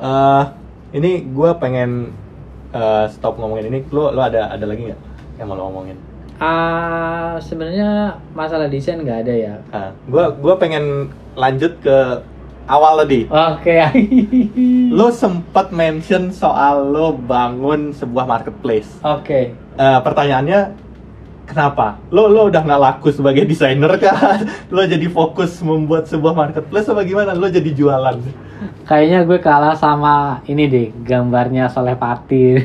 eh ini gue pengen eh, stop ngomongin ini. Lo lo ada ada lagi nggak yang mau lo ngomongin? Ah, sebenarnya masalah desain nggak ada ya. Gue gua pengen lanjut ke awal tadi. Oke. Lo sempat mention soal lo bangun sebuah marketplace. Oke. Eh, pertanyaannya kenapa? Lo lo udah nggak laku sebagai desainer kah? Lo jadi fokus membuat sebuah marketplace apa gimana? Lo jadi jualan? Kayaknya gue kalah sama ini deh, gambarnya Soleh Pati.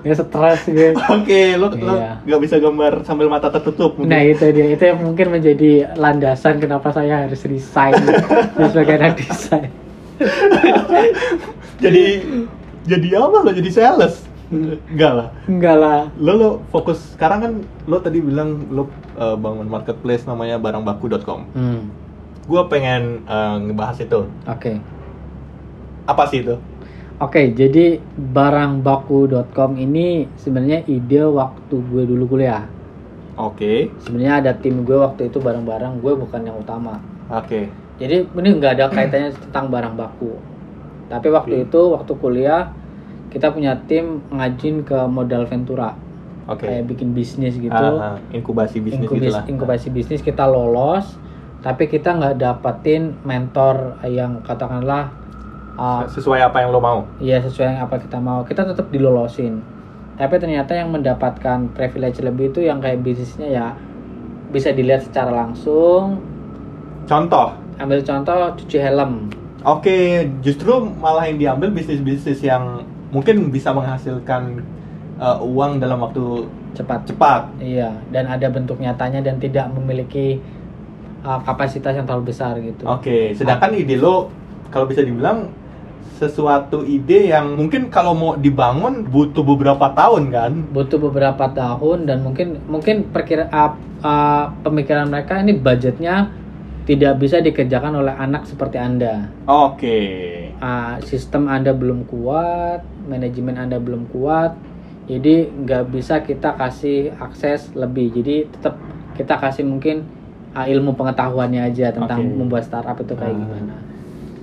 ya stres gue. Oke, lo lo Iya. nggak bisa gambar sambil mata tertutup. mungkin. Nah itu dia, itu yang mungkin menjadi landasan kenapa saya harus resign sebagai anak desain. jadi jadi apa lo? Jadi sales? Enggak lah. Enggak lah. Lo lo fokus sekarang kan lo tadi bilang lo uh, bangun marketplace namanya barangbaku.com. Hmm. Gue pengen uh, ngebahas itu. Oke. Apa sih itu? Oke, jadi barangbaku.com ini sebenarnya ide waktu gue dulu kuliah. Oke, Sebenarnya ada tim gue waktu itu barang-barang gue bukan yang utama. oke, Jadi ini nggak ada kaitannya tentang barang baku. Tapi waktu Oke. itu waktu kuliah kita punya tim ngajin ke modal Ventura. oke. Kayak bikin bisnis gitu. Ah, ah, inkubasi bisnis Inkubis- itulah. inkubasi bisnis kita lolos tapi kita nggak dapetin mentor yang katakanlah uh, Sesuai apa yang lo mau. ya sesuai yang apa kita mau. Kita tetap dilolosin. Tapi ternyata yang mendapatkan privilege lebih itu yang kayak bisnisnya ya bisa dilihat secara langsung. Contoh, ambil contoh cuci helm. Oke, justru malah yang diambil bisnis-bisnis yang mungkin bisa menghasilkan uh, uang dalam waktu cepat. cepat. iya dan ada bentuk nyatanya dan tidak memiliki uh, kapasitas yang terlalu besar gitu Oke, sedangkan ide lo kalau bisa dibilang sesuatu ide yang mungkin kalau mau dibangun butuh beberapa tahun kan? butuh beberapa tahun dan mungkin mungkin perkira uh, uh, pemikiran mereka ini budgetnya tidak bisa dikerjakan oleh anak seperti anda Oke. Uh, sistem anda belum kuat manajemen anda belum kuat jadi nggak bisa kita kasih akses lebih jadi tetap kita kasih mungkin uh, ilmu pengetahuannya aja tentang Oke. membuat startup itu kayak Ah. gimana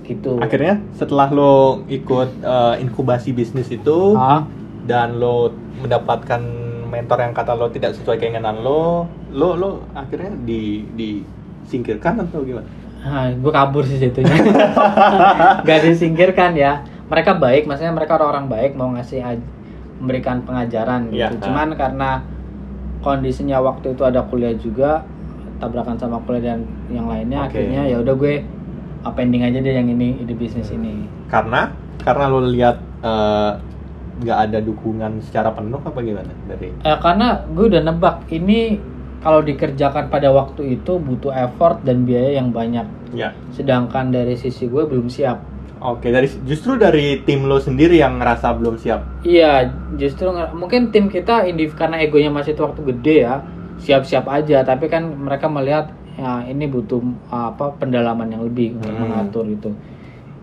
gitu Akhirnya setelah lo ikut uh, inkubasi bisnis itu Ah, dan lo mendapatkan mentor yang kata lo tidak sesuai keinginan lo, lo lo akhirnya di disingkirkan atau gimana? Ah, gue kabur sih situnya. Gak disingkirkan ya. Mereka baik, maksudnya mereka orang-orang baik mau ngasih memberikan pengajaran gitu. Iya. Cuman karena kondisinya waktu itu ada kuliah juga tabrakan sama kuliah dan yang lainnya Oke. akhirnya ya udah gue pending aja deh yang ini ide bisnis ini. Karena karena lo lihat eh, nggak ada dukungan secara penuh apa gimana dari? Eh, karena gue udah nebak ini kalau dikerjakan pada waktu itu butuh effort dan biaya yang banyak. Ya. Sedangkan dari sisi gue belum siap. Oke, dari justru dari tim lo sendiri yang ngerasa belum siap. Iya, justru mungkin tim kita indiv karena egonya masih itu waktu gede ya, siap-siap aja. Tapi kan mereka melihat ya ini butuh apa pendalaman yang lebih untuk Hmm. mengatur gitu.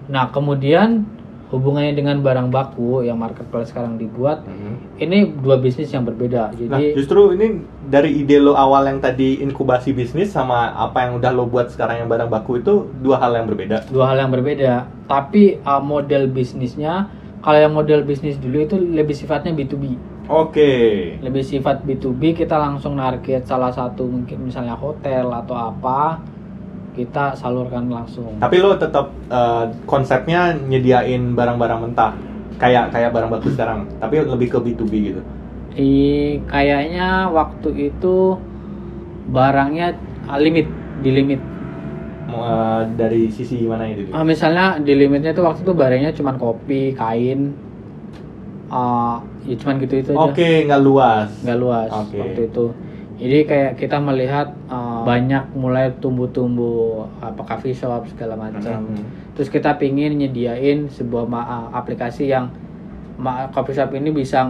Nah kemudian hubungannya dengan barang baku yang marketplace sekarang dibuat, ini dua bisnis yang berbeda. Nah, Jadi justru ini dari ide lo awal yang tadi inkubasi bisnis sama apa yang udah lo buat sekarang yang barang baku itu dua hal yang berbeda. dua hal yang berbeda. Tapi uh, model bisnisnya, kalau yang model bisnis dulu itu lebih sifatnya B2B. Oke. lebih sifat B2B kita langsung target salah satu mungkin misalnya hotel atau apa kita salurkan langsung Tapi lo tetap eh, konsepnya nyediain barang-barang mentah kayak kayak barang baku sekarang, tapi lebih ke B2B gitu. I, kayaknya waktu itu barangnya ah, limit di limit Eh, dari sisi mana itu? Ah, misalnya di limitnya itu waktu itu barangnya cuma kopi kain ah ya cuman gitu itu aja Oke, nggak luas. nggak luas Oke. waktu itu jadi kayak kita melihat uh, banyak mulai tumbuh-tumbuh apa coffee shop segala macam Mhm. terus kita pingin nyediain sebuah ma- uh, aplikasi yang ma- coffee shop ini bisa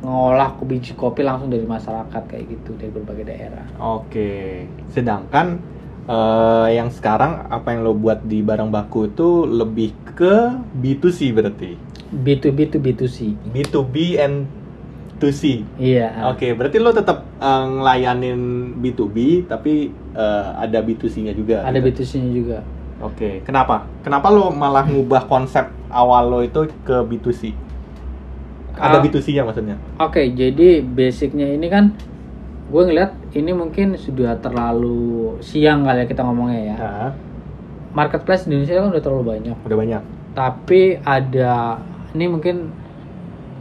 ngolah biji kopi langsung dari masyarakat kayak gitu dari berbagai daerah Oke. Sedangkan eh, yang sekarang apa yang lo buat di barang baku itu lebih ke B2C berarti. B2B to B2C B2B and 2C. iya Oke, berarti lo tetap eh, ngelayanin B2B tapi eh, ada B2C-nya juga. ada gitu. B2C-nya juga Oke, kenapa? Kenapa lo malah ngubah konsep awal lo itu ke B2C? Ada Ah. B2C-nya maksudnya? Oke, jadi basicnya ini kan gue ngeliat ini mungkin sudah terlalu siang kali ya kita ngomongnya ya. Nah, Marketplace di Indonesia kan udah terlalu banyak. udah banyak. Tapi ada ini mungkin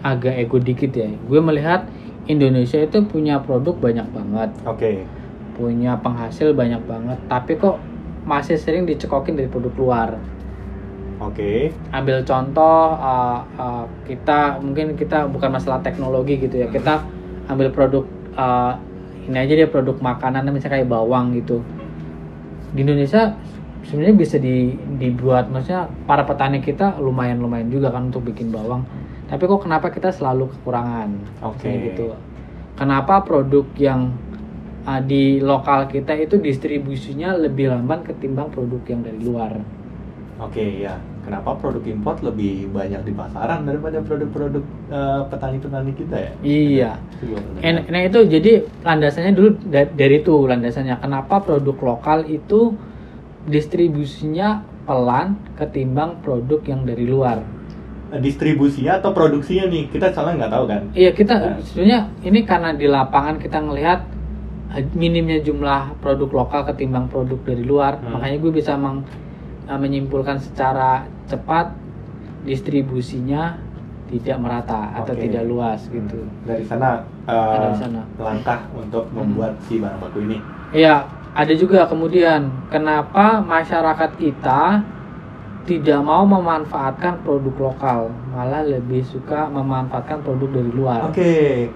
agak ego dikit ya. Gue melihat Indonesia itu punya produk banyak banget, Oke. punya penghasil banyak banget. Tapi kok masih sering dicekokin dari produk luar. Oke. ambil contoh uh, uh, kita mungkin kita bukan masalah teknologi gitu ya kita ambil produk uh, ini aja dia produk makanan misalnya kayak bawang gitu di Indonesia sebenarnya bisa di, dibuat maksudnya para petani kita lumayan lumayan juga kan untuk bikin bawang tapi kok kenapa kita selalu kekurangan Oke. Kayak gitu kenapa produk yang uh, di lokal kita itu distribusinya lebih lamban ketimbang produk yang dari luar Oke, ya. Kenapa produk import lebih banyak di pasaran daripada produk-produk eh, petani-petani kita ya? iya. Nah itu jadi landasannya dulu da- dari itu landasannya kenapa produk lokal itu distribusinya pelan ketimbang produk yang dari luar. distribusinya atau produksinya nih kita soalnya nggak tahu kan Iya kita Nah. sebenarnya ini karena di lapangan kita ngelihat eh, minimnya jumlah produk lokal ketimbang produk dari luar, Hmm. makanya gue bisa meng- eh, menyimpulkan secara cepat distribusinya tidak merata atau Oke. tidak luas gitu. dari sana Ada di sana. langkah untuk membuat si barang baku ini Iya, ada juga kemudian kenapa masyarakat kita tidak mau memanfaatkan produk lokal, malah lebih suka memanfaatkan produk dari luar. oke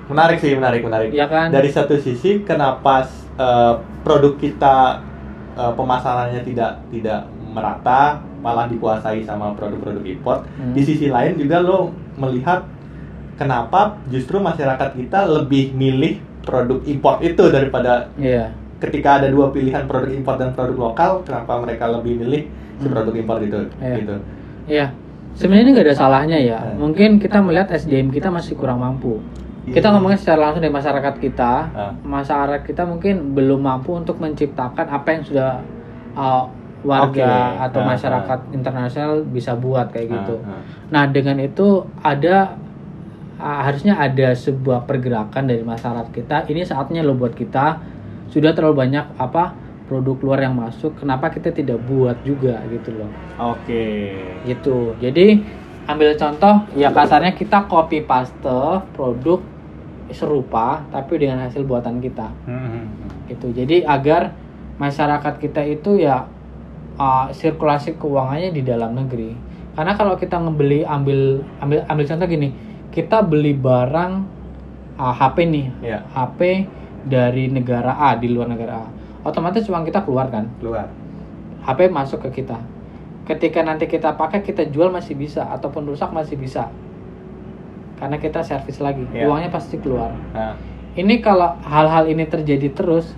menarik sih menarik menarik Ya kan? dari satu sisi kenapa eh, produk kita eh, pemasarannya tidak tidak merata malah dikuasai sama produk-produk import Hmm. di sisi lain juga lo melihat kenapa justru masyarakat kita lebih milih produk import itu daripada Iya. Ketika ada dua pilihan produk import dan produk lokal kenapa mereka lebih milih si Hmm. produk import itu Iya. gitu Iya. Sebenarnya ini nggak ada salahnya ya. Hmm. Mungkin kita melihat SDM kita masih kurang mampu. Kita Iya. ngomongnya secara langsung dari masyarakat kita. Ah. Masyarakat kita mungkin belum mampu untuk menciptakan apa yang sudah uh, warga Oke. atau Ah, masyarakat internasional bisa buat kayak gitu. Ah. Nah, dengan itu ada harusnya ada sebuah pergerakan dari masyarakat kita. Ini saatnya loh buat kita sudah terlalu banyak apa produk luar yang masuk. Kenapa kita tidak buat juga gitu loh. oke Gitu. Jadi ambil contoh ya kasarnya kita copy paste produk serupa tapi dengan hasil buatan kita Hmm. gitu. Jadi agar masyarakat kita itu ya uh, sirkulasi keuangannya di dalam negeri. Karena kalau kita ngebeli ambil ambil ambil contoh gini, kita beli barang uh, HP nih, ya HP dari negara A di luar negara A, otomatis uang kita keluar kan, keluar HP masuk ke kita. Ketika nanti kita pakai kita jual masih bisa ataupun rusak masih bisa, karena kita servis lagi, Iya. uangnya pasti keluar nah, ini kalau hal-hal ini terjadi terus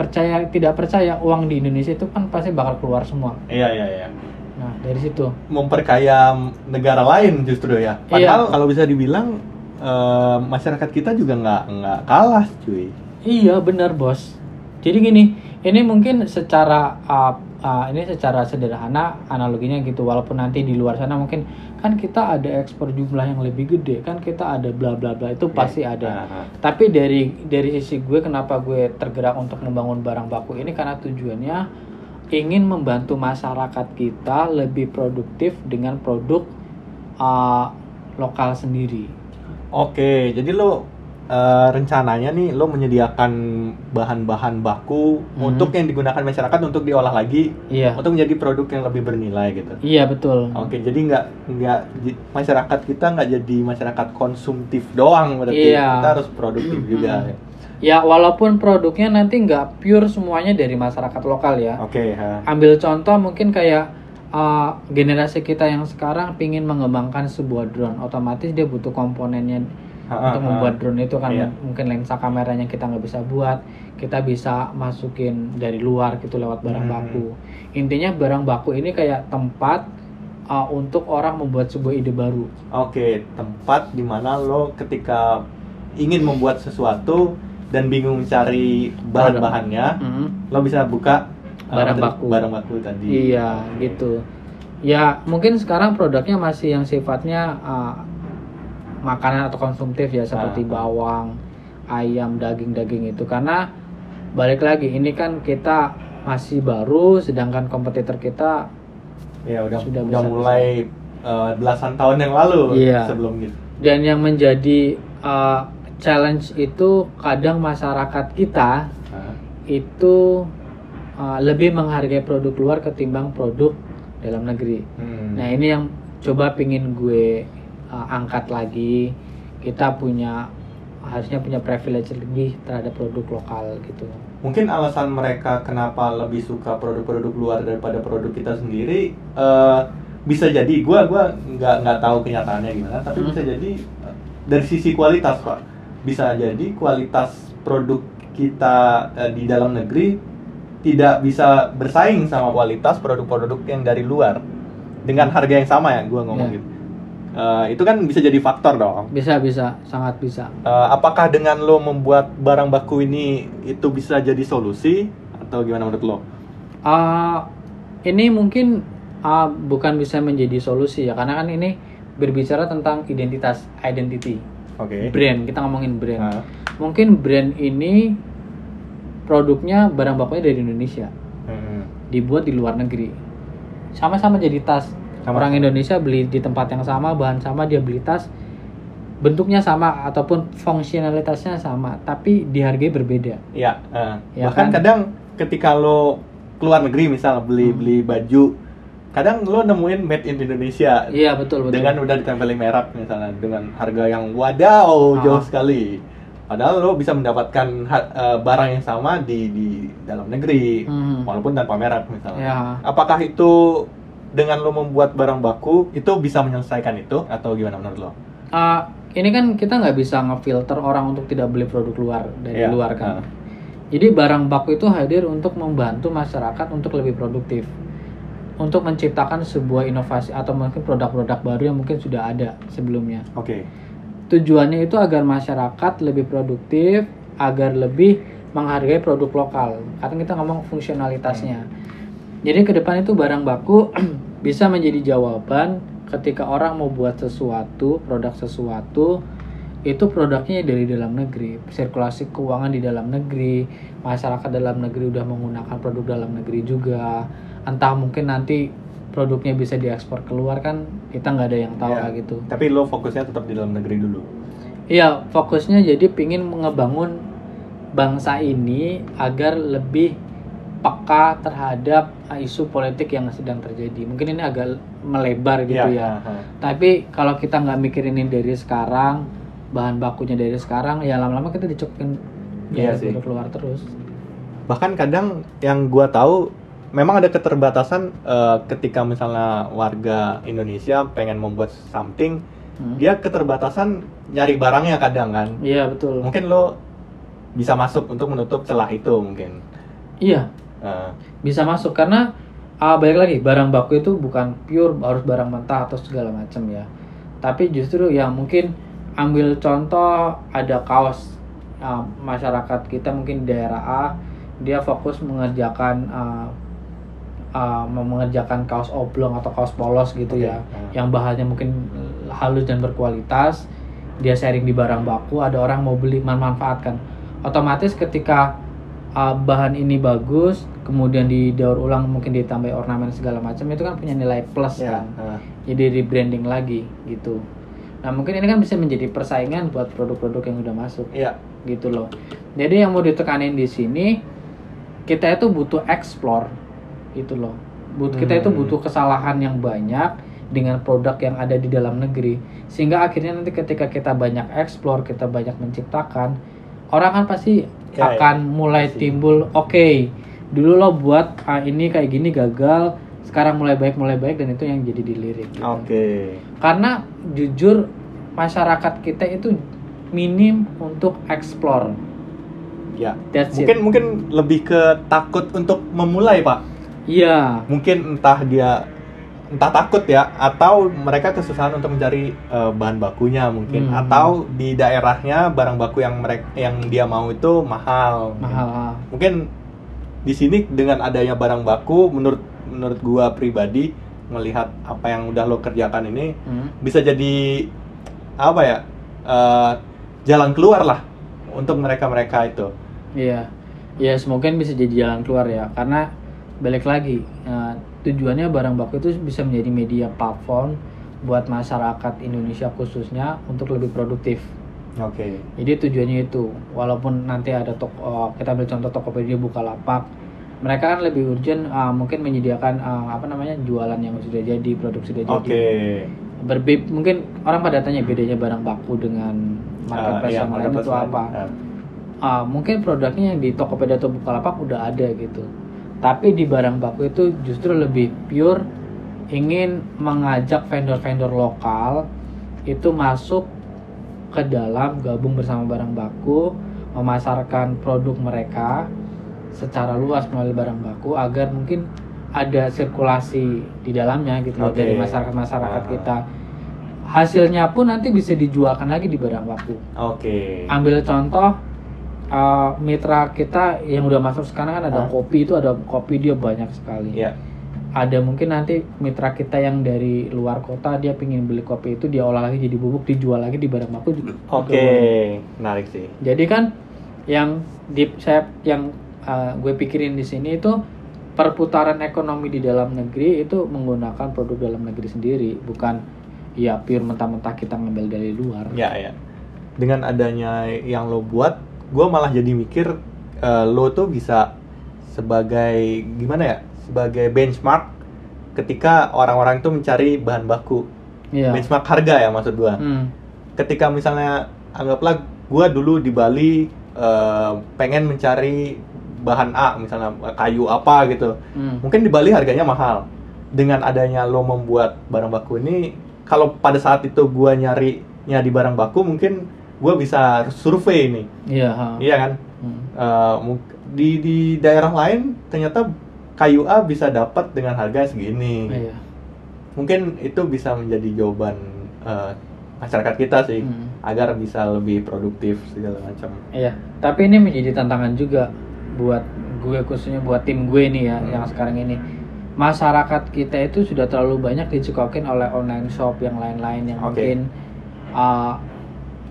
percaya tidak percaya uang di Indonesia itu kan pasti bakal keluar semua iya iya iya nah dari situ memperkaya negara lain justru ya. Iya. Padahal kalau bisa dibilang eh, masyarakat kita juga nggak nggak kalah, cuy. iya benar bos. Jadi gini ini mungkin secara uh, uh, ini secara sederhana analoginya gitu. Walaupun nanti di luar sana mungkin kan kita ada ekspor jumlah yang lebih gede kan kita ada bla bla bla itu pasti ada. Nah, Tapi dari dari sisi gue kenapa gue tergerak untuk membangun barang baku ini? Karena tujuannya ingin membantu masyarakat kita lebih produktif dengan produk uh, lokal sendiri. Oke, jadi lo eh, rencananya nih lo menyediakan bahan-bahan baku Hmm. untuk yang digunakan masyarakat untuk diolah lagi Iya. untuk menjadi produk yang lebih bernilai gitu. Iya betul. Oke, jadi nggak nggak masyarakat kita nggak jadi masyarakat konsumtif doang berarti Iya. kita harus produktif juga. Hmm. Ya walaupun produknya nanti nggak pure semuanya dari masyarakat lokal ya. Oke, ha. Ambil contoh mungkin kayak uh, generasi kita yang sekarang pingin mengembangkan sebuah drone, otomatis dia butuh komponennya Ha, untuk ha, membuat drone itu kan. Iya. mungkin lensa kameranya kita nggak bisa buat. Kita bisa masukin dari luar gitu lewat barang Hmm. baku. Intinya barang baku ini kayak tempat uh, untuk orang membuat sebuah ide baru. Oke, tempat di mana lo ketika ingin membuat sesuatu dan bingung cari bahan-bahannya, Hmm. lo bisa buka barang Apa tadi? baku. Barang baku tadi. Iya, gitu. Ya, mungkin sekarang produknya masih yang sifatnya uh, makanan atau konsumtif ya seperti Ah. bawang, ayam, daging-daging itu karena balik lagi ini kan kita masih baru sedangkan kompetitor kita Ya udah Sudah udah bisa- mulai eh, belasan tahun yang lalu Iya. sebelum gitu. dan yang menjadi uh, challenge itu kadang masyarakat kita Nah, itu uh, lebih menghargai produk luar ketimbang produk dalam negeri. hmm. Nah ini yang coba pingin gue uh, angkat lagi. Kita punya harusnya punya privilege lebih terhadap produk lokal gitu. Mungkin alasan mereka kenapa lebih suka produk-produk luar daripada produk kita sendiri eh, bisa jadi gua gua nggak nggak tahu kenyataannya gimana tapi Hmm. bisa jadi eh, dari sisi kualitas pak bisa jadi kualitas produk kita eh, di dalam negeri tidak bisa bersaing sama kualitas produk-produk yang dari luar dengan harga yang sama ya gua ngomong Ya. gitu Eh, itu kan bisa jadi faktor dong Bisa bisa sangat bisa. Eh, apakah dengan lo membuat barang baku ini itu bisa jadi solusi atau gimana menurut lo? Uh, ini mungkin uh, bukan bisa menjadi solusi ya karena kan ini berbicara tentang identitas, identity, Oke. brand. Kita ngomongin brand. Nah, Mungkin brand ini produknya barang bakunya dari Indonesia, hmm. dibuat di luar negeri. Sama-sama jadi tas. Sama-sama. Orang Indonesia beli di tempat yang sama, bahan sama, dia beli tas bentuknya sama ataupun fungsionalitasnya sama, tapi dihargai berbeda. Iya. eh. Ya Bahkan kan? kadang ketika lo keluar negeri misal beli Hmm. beli baju, kadang lo nemuin made in Indonesia Iya betul betul. dengan udah ditempelin merek misalnya dengan harga yang wadaw Ah. jauh sekali. Padahal lo bisa mendapatkan ha- eh, barang yang sama di di dalam negeri Hmm. walaupun tanpa merek misalnya. Ya. Apakah itu dengan lo membuat barang baku itu bisa menyelesaikan itu atau gimana menurut lo? Uh, ini kan kita nggak bisa ngefilter orang untuk tidak beli produk luar dari Iya, luar kan. ah. Jadi barang baku itu hadir untuk membantu masyarakat untuk lebih produktif, untuk menciptakan sebuah inovasi atau mungkin produk-produk baru yang mungkin sudah ada sebelumnya. Oke. Tujuannya itu agar masyarakat lebih produktif, agar lebih menghargai produk lokal. Karena kita ngomong fungsionalitasnya. Jadi ke depan itu barang baku bisa menjadi jawaban ketika orang mau buat sesuatu, produk sesuatu, itu produknya dari dalam negeri, sirkulasi keuangan di dalam negeri, masyarakat dalam negeri udah menggunakan produk dalam negeri juga. Entah mungkin nanti produknya bisa diekspor keluar kan kita nggak ada yang tahu Iya. kayak gitu. Tapi lo fokusnya tetap di dalam negeri dulu. Iya, fokusnya jadi pingin ngebangun bangsa ini agar lebih peka terhadap uh, isu politik yang sedang terjadi. Mungkin ini agak melebar gitu Iya, ya. aha. Tapi kalau kita nggak mikirin ini dari sekarang, bahan bakunya dari sekarang, ya lama-lama kita dicokin Iya ya, sih. keluar terus. Bahkan kadang yang gua tahu memang ada keterbatasan eh, ketika misalnya warga Indonesia pengen membuat something, Hmm. dia keterbatasan nyari barangnya kadang kan. Iya betul. Mungkin lo bisa masuk untuk menutup celah itu mungkin. Iya, Eh, bisa masuk karena ah balik lagi barang baku itu bukan pure harus barang mentah atau segala macam ya tapi justru yang mungkin ambil contoh ada kaos ah, masyarakat kita mungkin di daerah A dia fokus mengerjakan ah, ah, mengerjakan kaos oblong atau kaos polos gitu Oke, ya ah. yang bahannya mungkin halus dan berkualitas dia sharing di barang baku ada orang mau beli memanfaatkan otomatis ketika uh, bahan ini bagus kemudian didaur ulang mungkin ditambah ornamen segala macam itu kan punya nilai plus ya, kan eh. jadi rebranding lagi gitu nah mungkin ini kan bisa menjadi persaingan buat produk-produk yang udah masuk Iya. gitu loh jadi yang mau ditekanin di sini kita itu butuh explore gitu loh But, kita itu Hmm. butuh kesalahan yang banyak dengan produk yang ada di dalam negeri sehingga akhirnya nanti ketika kita banyak explore kita banyak menciptakan orang kan pasti Ya, akan mulai Pasti. timbul oke dulu lo buat ah, ini kayak gini gagal sekarang mulai baik mulai baik dan itu yang jadi dilirik gitu. Oke. karena jujur masyarakat kita itu minim untuk explore Ya. that's Mungkin it mungkin lebih ke takut untuk memulai, Pak. Iya Mungkin entah dia entah takut ya atau mereka kesusahan untuk mencari eh, bahan bakunya mungkin Hmm. atau di daerahnya barang baku yang mereka yang dia mau itu mahal. mahal ah. Mungkin di sini dengan adanya barang baku menurut menurut gua pribadi melihat apa yang udah lo kerjakan ini Hmm. bisa jadi apa ya eh, jalan keluar lah untuk mereka mereka itu Iya, ya semoga bisa jadi jalan keluar ya. Karena balik lagi eh, tujuannya barang baku itu bisa menjadi media platform buat masyarakat Indonesia khususnya untuk lebih produktif. oke Jadi tujuannya itu, walaupun nanti ada toko, kita ambil contoh Tokopedia Bukalapak, mereka kan lebih urgent eh, mungkin menyediakan eh, apa namanya jualan yang sudah jadi, produk sudah jadi. oke Berbe mungkin orang pada tanya bedanya barang baku dengan marketplace Eh, iya, yang lain itu apa? Eh, Ah, mungkin produknya yang di Tokopedia atau Bukalapak udah ada gitu. Tapi di barang baku itu justru lebih pure ingin mengajak vendor-vendor lokal itu masuk ke dalam gabung bersama barang baku, memasarkan produk mereka secara luas melalui barang baku agar mungkin ada sirkulasi di dalamnya gitu Oke. dari masyarakat-masyarakat Ah. kita. Hasilnya pun nanti bisa dijualkan lagi di barang baku oke ambil contoh uh, mitra kita yang udah masuk sekarang kan ada Hah? kopi itu ada kopi dia banyak sekali ya ada mungkin nanti mitra kita yang dari luar kota dia pingin beli kopi itu dia olah lagi jadi bubuk dijual lagi di barang juga oke boleh. menarik sih jadi kan yang di saya yang uh, gue pikirin di sini itu perputaran ekonomi di dalam negeri itu menggunakan produk dalam negeri sendiri bukan ya pure mentah-mentah kita ngambil dari luar Ya ya. Dengan adanya yang lo buat, gue malah jadi mikir eh, lo tuh bisa sebagai gimana ya? Sebagai benchmark ketika orang-orang tuh mencari bahan baku. Iya. Benchmark harga ya maksud gue. Hmm. Ketika misalnya anggaplah gue dulu di Bali eh, pengen mencari bahan A misalnya kayu apa gitu. Hmm. Mungkin di Bali harganya mahal. Dengan adanya lo membuat barang baku ini, kalau pada saat itu gua nyarinya di barang baku, mungkin gua bisa survei nih, Iya. iya kan? Hmm. Mung- di di daerah lain ternyata kayu A bisa dapat dengan harga segini. Iya. Mungkin itu bisa menjadi jawaban eh, masyarakat kita sih, Hmm. agar bisa lebih produktif segala macam. Iya. Tapi ini menjadi tantangan juga buat gue khususnya buat tim gue nih ya Hmm. yang sekarang ini. Masyarakat kita itu sudah terlalu banyak dicekokin oleh online shop yang lain-lain yang Oke. mungkin uh,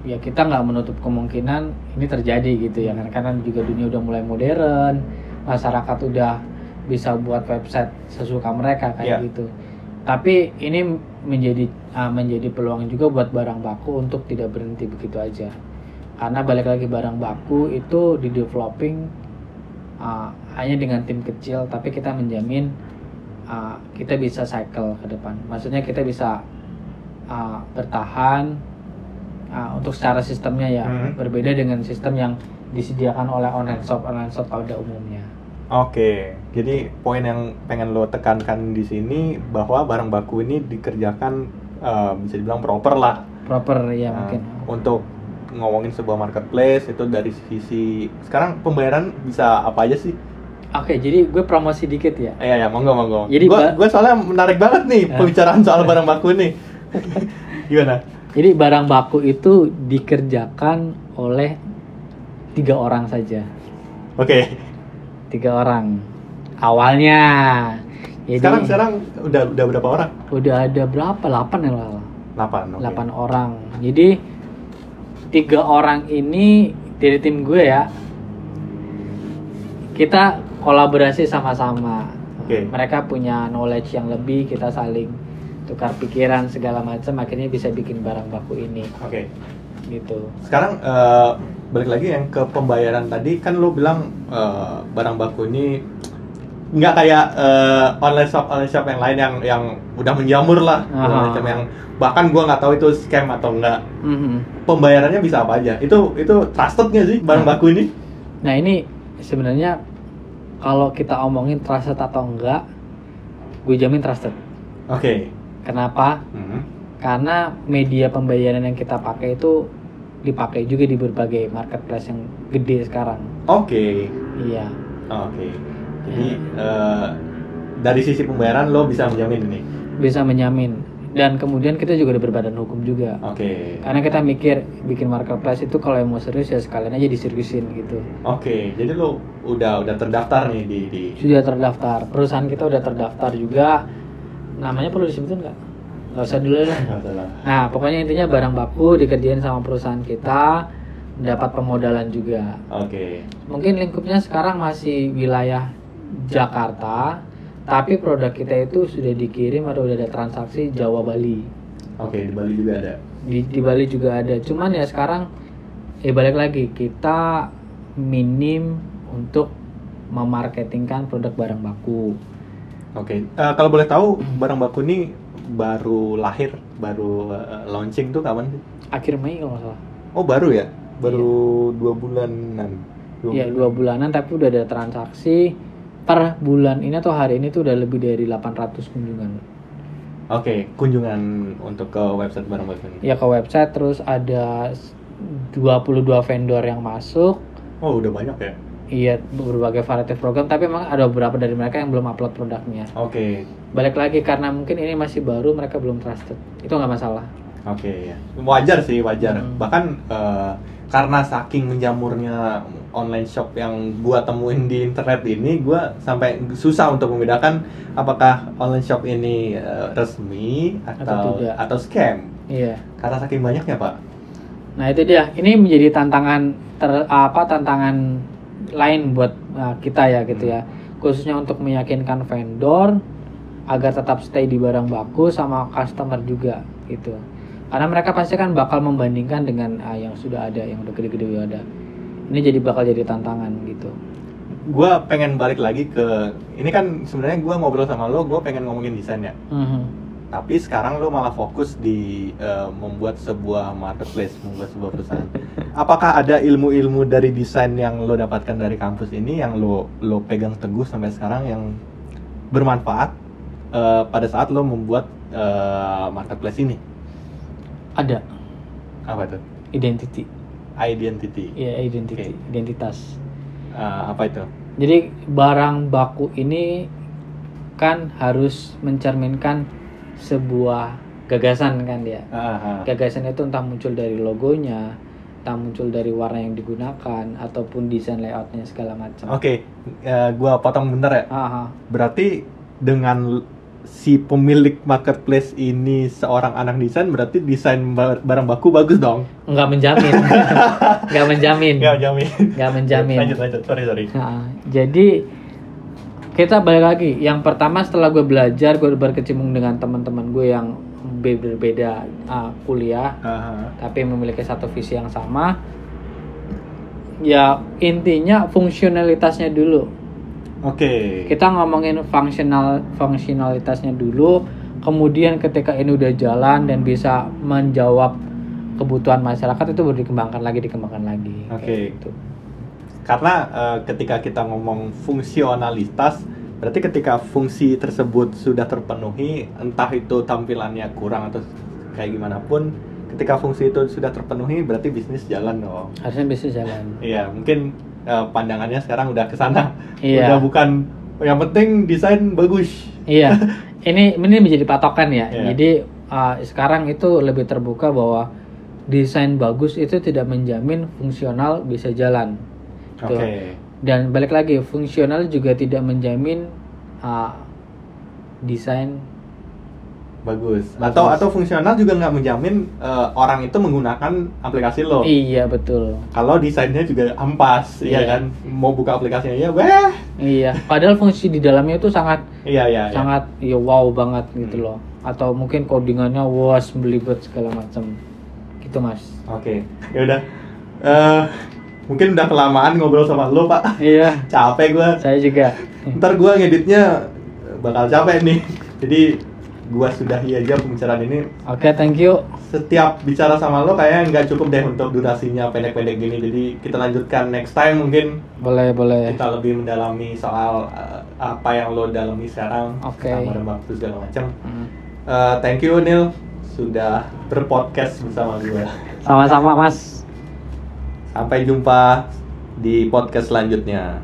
ya kita nggak menutup kemungkinan ini terjadi gitu ya kan karena juga dunia udah mulai modern masyarakat udah bisa buat website sesuka mereka kayak Iya. gitu. Tapi ini menjadi uh, menjadi peluang juga buat barang baku untuk tidak berhenti begitu aja. Karena balik lagi barang baku itu di developing uh, hanya dengan tim kecil tapi kita menjamin uh, kita bisa cycle ke depan. Maksudnya kita bisa uh, bertahan uh, untuk secara sistemnya ya Hmm. berbeda dengan sistem yang disediakan oleh online shop online shop pada umumnya Oke, jadi poin yang pengen lo tekankan di sini bahwa barang baku ini dikerjakan eh, bisa dibilang proper lah proper ya Nah, mungkin untuk ngomongin sebuah marketplace itu dari sisi sekarang pembayaran bisa apa aja sih? oke jadi gue promosi dikit ya Eh, ya, monggo monggo. Jadi gua, ba- gua soalnya menarik banget nih pembicaraan soal barang baku nih. Gimana? Jadi barang baku itu dikerjakan oleh tiga orang saja Oke. tiga orang awalnya jadi Sekarang sekarang udah udah berapa orang? udah ada berapa 8 ya Lal? 8. Oke. 8 orang jadi tiga orang ini dari tim gue ya kita kolaborasi sama-sama Oke. mereka punya knowledge yang lebih kita saling tukar pikiran segala macam akhirnya bisa bikin barang baku ini Oke. gitu Sekarang eh, balik lagi yang ke pembayaran tadi kan lo bilang eh, barang baku ini nggak kayak eh, online shop online shop yang lain yang yang udah menjamur lah Aha. macam yang bahkan gua nggak tahu itu scam atau enggak Mhm. pembayarannya bisa apa aja itu itu trusted nggak sih barang baku ini Nah ini sebenarnya kalau kita omongin trusted atau enggak, gue jamin trusted. oke Kenapa? Mhm. Karena media pembayaran yang kita pakai itu dipakai juga di berbagai marketplace yang gede sekarang. oke Iya. oke jadi eh, dari sisi pembayaran lo bisa menjamin ini Bisa menjamin. dan kemudian kita juga udah berbadan hukum juga Oke. karena kita mikir bikin marketplace itu kalau yang mau serius ya sekalian aja diseriusin gitu Oke, jadi lu udah udah terdaftar nih di di sudah terdaftar perusahaan kita udah terdaftar juga namanya perlu disebutin nggak? Nggak usah dulu lah. Nah pokoknya intinya barang baku dikerjain sama perusahaan kita dapat pemodalan juga. Oke. mungkin lingkupnya sekarang masih wilayah Jakarta tapi produk kita itu sudah dikirim atau udah ada transaksi Jawa Bali. Oke, di Bali juga ada. di, di Bali juga ada. Cuman ya sekarang eh balik lagi kita minim untuk memarketingkan produk barang baku Oke, eh, kalau boleh tahu barang baku ini baru lahir, baru eh, launching tuh kapan sih? akhir Mei kalau nggak salah Oh baru ya? Baru dua bulanan. Dua Iya bulan. dua bulanan tapi udah ada transaksi per bulan ini atau hari ini tuh udah lebih dari 800 kunjungan Oke, kunjungan untuk ke website barang baku ini. ya ke website terus ada 22 vendor yang masuk Oh udah banyak ya? Iya berbagai variety program tapi memang ada beberapa dari mereka yang belum upload produknya Oke, balik lagi karena mungkin ini masih baru mereka belum trusted itu nggak masalah oke ya. Wajar sih wajar. Hmm. Bahkan eh, karena saking menjamurnya online shop yang gua temuin di internet ini, gua sampai susah untuk membedakan apakah online shop ini eh, resmi Atau atau tidak. atau scam. iya Karena saking banyaknya pak. nah itu dia ini menjadi tantangan ter, apa tantangan lain buat uh, kita ya gitu ya. Khususnya untuk meyakinkan vendor agar tetap stay di barang baku sama customer juga gitu. Karena mereka pasti kan bakal membandingkan dengan uh, yang sudah ada yang udah gede-gede udah ada. Ini jadi bakal jadi tantangan gitu. Gua pengen balik lagi ke ini kan sebenarnya gua ngobrol sama lo, gua pengen ngomongin desain ya. Mhm. Tapi sekarang lo malah fokus di eh, membuat sebuah marketplace, membuat sebuah perusahaan. Apakah ada ilmu-ilmu dari desain yang lo dapatkan dari kampus ini yang lo lo pegang teguh sampai sekarang yang bermanfaat eh, pada saat lo membuat eh, marketplace ini? ada Apa itu? identity Identity. ya identity Oke. identitas Eh, apa itu? Jadi barang baku ini kan harus mencerminkan sebuah gagasan kan dia. Ah, ah. Gagasan itu entah muncul dari logonya, entah muncul dari warna yang digunakan ataupun desain layoutnya segala macam. Oke, eh, gua potong bentar ya. Aha. Berarti dengan si pemilik marketplace ini seorang anak desain berarti desain ba- barang baku bagus dong. Nggak menjamin, nggak menjamin, Nggak jamin. nggak menjamin. Lanjut lanjut. Sorry sorry. Nah, jadi kita balik lagi. Yang pertama setelah gue belajar, gue berkecimpung dengan teman-teman gue yang be- berbeda uh, kuliah, Ah, tapi memiliki satu visi yang sama. Ya intinya fungsionalitasnya dulu. Oke. Kita ngomongin fungsional fungsionalitasnya dulu. Kemudian ketika ini udah jalan dan bisa menjawab kebutuhan masyarakat itu baru dikembangkan lagi, dikembangkan lagi. Oke. gitu. Karena eh, ketika kita ngomong fungsionalitas, berarti ketika fungsi tersebut sudah terpenuhi, entah itu tampilannya kurang atau kayak gimana pun, ketika fungsi itu sudah terpenuhi, berarti bisnis jalan dong. Harusnya bisa jalan. Iya, mungkin eh, pandangannya sekarang udah ke sana. Iya. Udah bukan yang penting desain bagus. Iya, ini ini menjadi patokan ya. Iya. Jadi uh, sekarang itu lebih terbuka bahwa desain bagus itu tidak menjamin fungsional bisa jalan. Oke. Tuh. Dan balik lagi, fungsional juga tidak menjamin uh, desain. Bagus. Bagus. Atau atau fungsional juga nggak menjamin eh, orang itu menggunakan aplikasi lo. Iya betul. Kalau desainnya juga ampas, iya Iya. kan? Mau buka aplikasinya ya, weh. Iya. Padahal fungsi di dalamnya itu sangat Iya, iya, iya. sangat ya wow banget gitu Hmm. loh. Atau mungkin codingannya was belibet segala macam. Gitu mas. Oke. Ya udah. Eh, mungkin udah kelamaan ngobrol sama lo, Pak. Iya. Capek gua. Saya juga. Ntar gua ngeditnya bakal capek nih. Jadi gua sudahi aja pembicaraan ini. Oke, thank you. Setiap bicara sama lo kayaknya nggak cukup deh untuk durasinya pendek-pendek gini. Jadi kita lanjutkan next time mungkin Boleh boleh. kita lebih mendalami soal eh, apa yang lo dalami sekarang Oke. barang waktu segala macam. Hmm. Eh, thank you Neil sudah berpodcast bersama gue. Sama-sama mas. Sampai jumpa di podcast selanjutnya.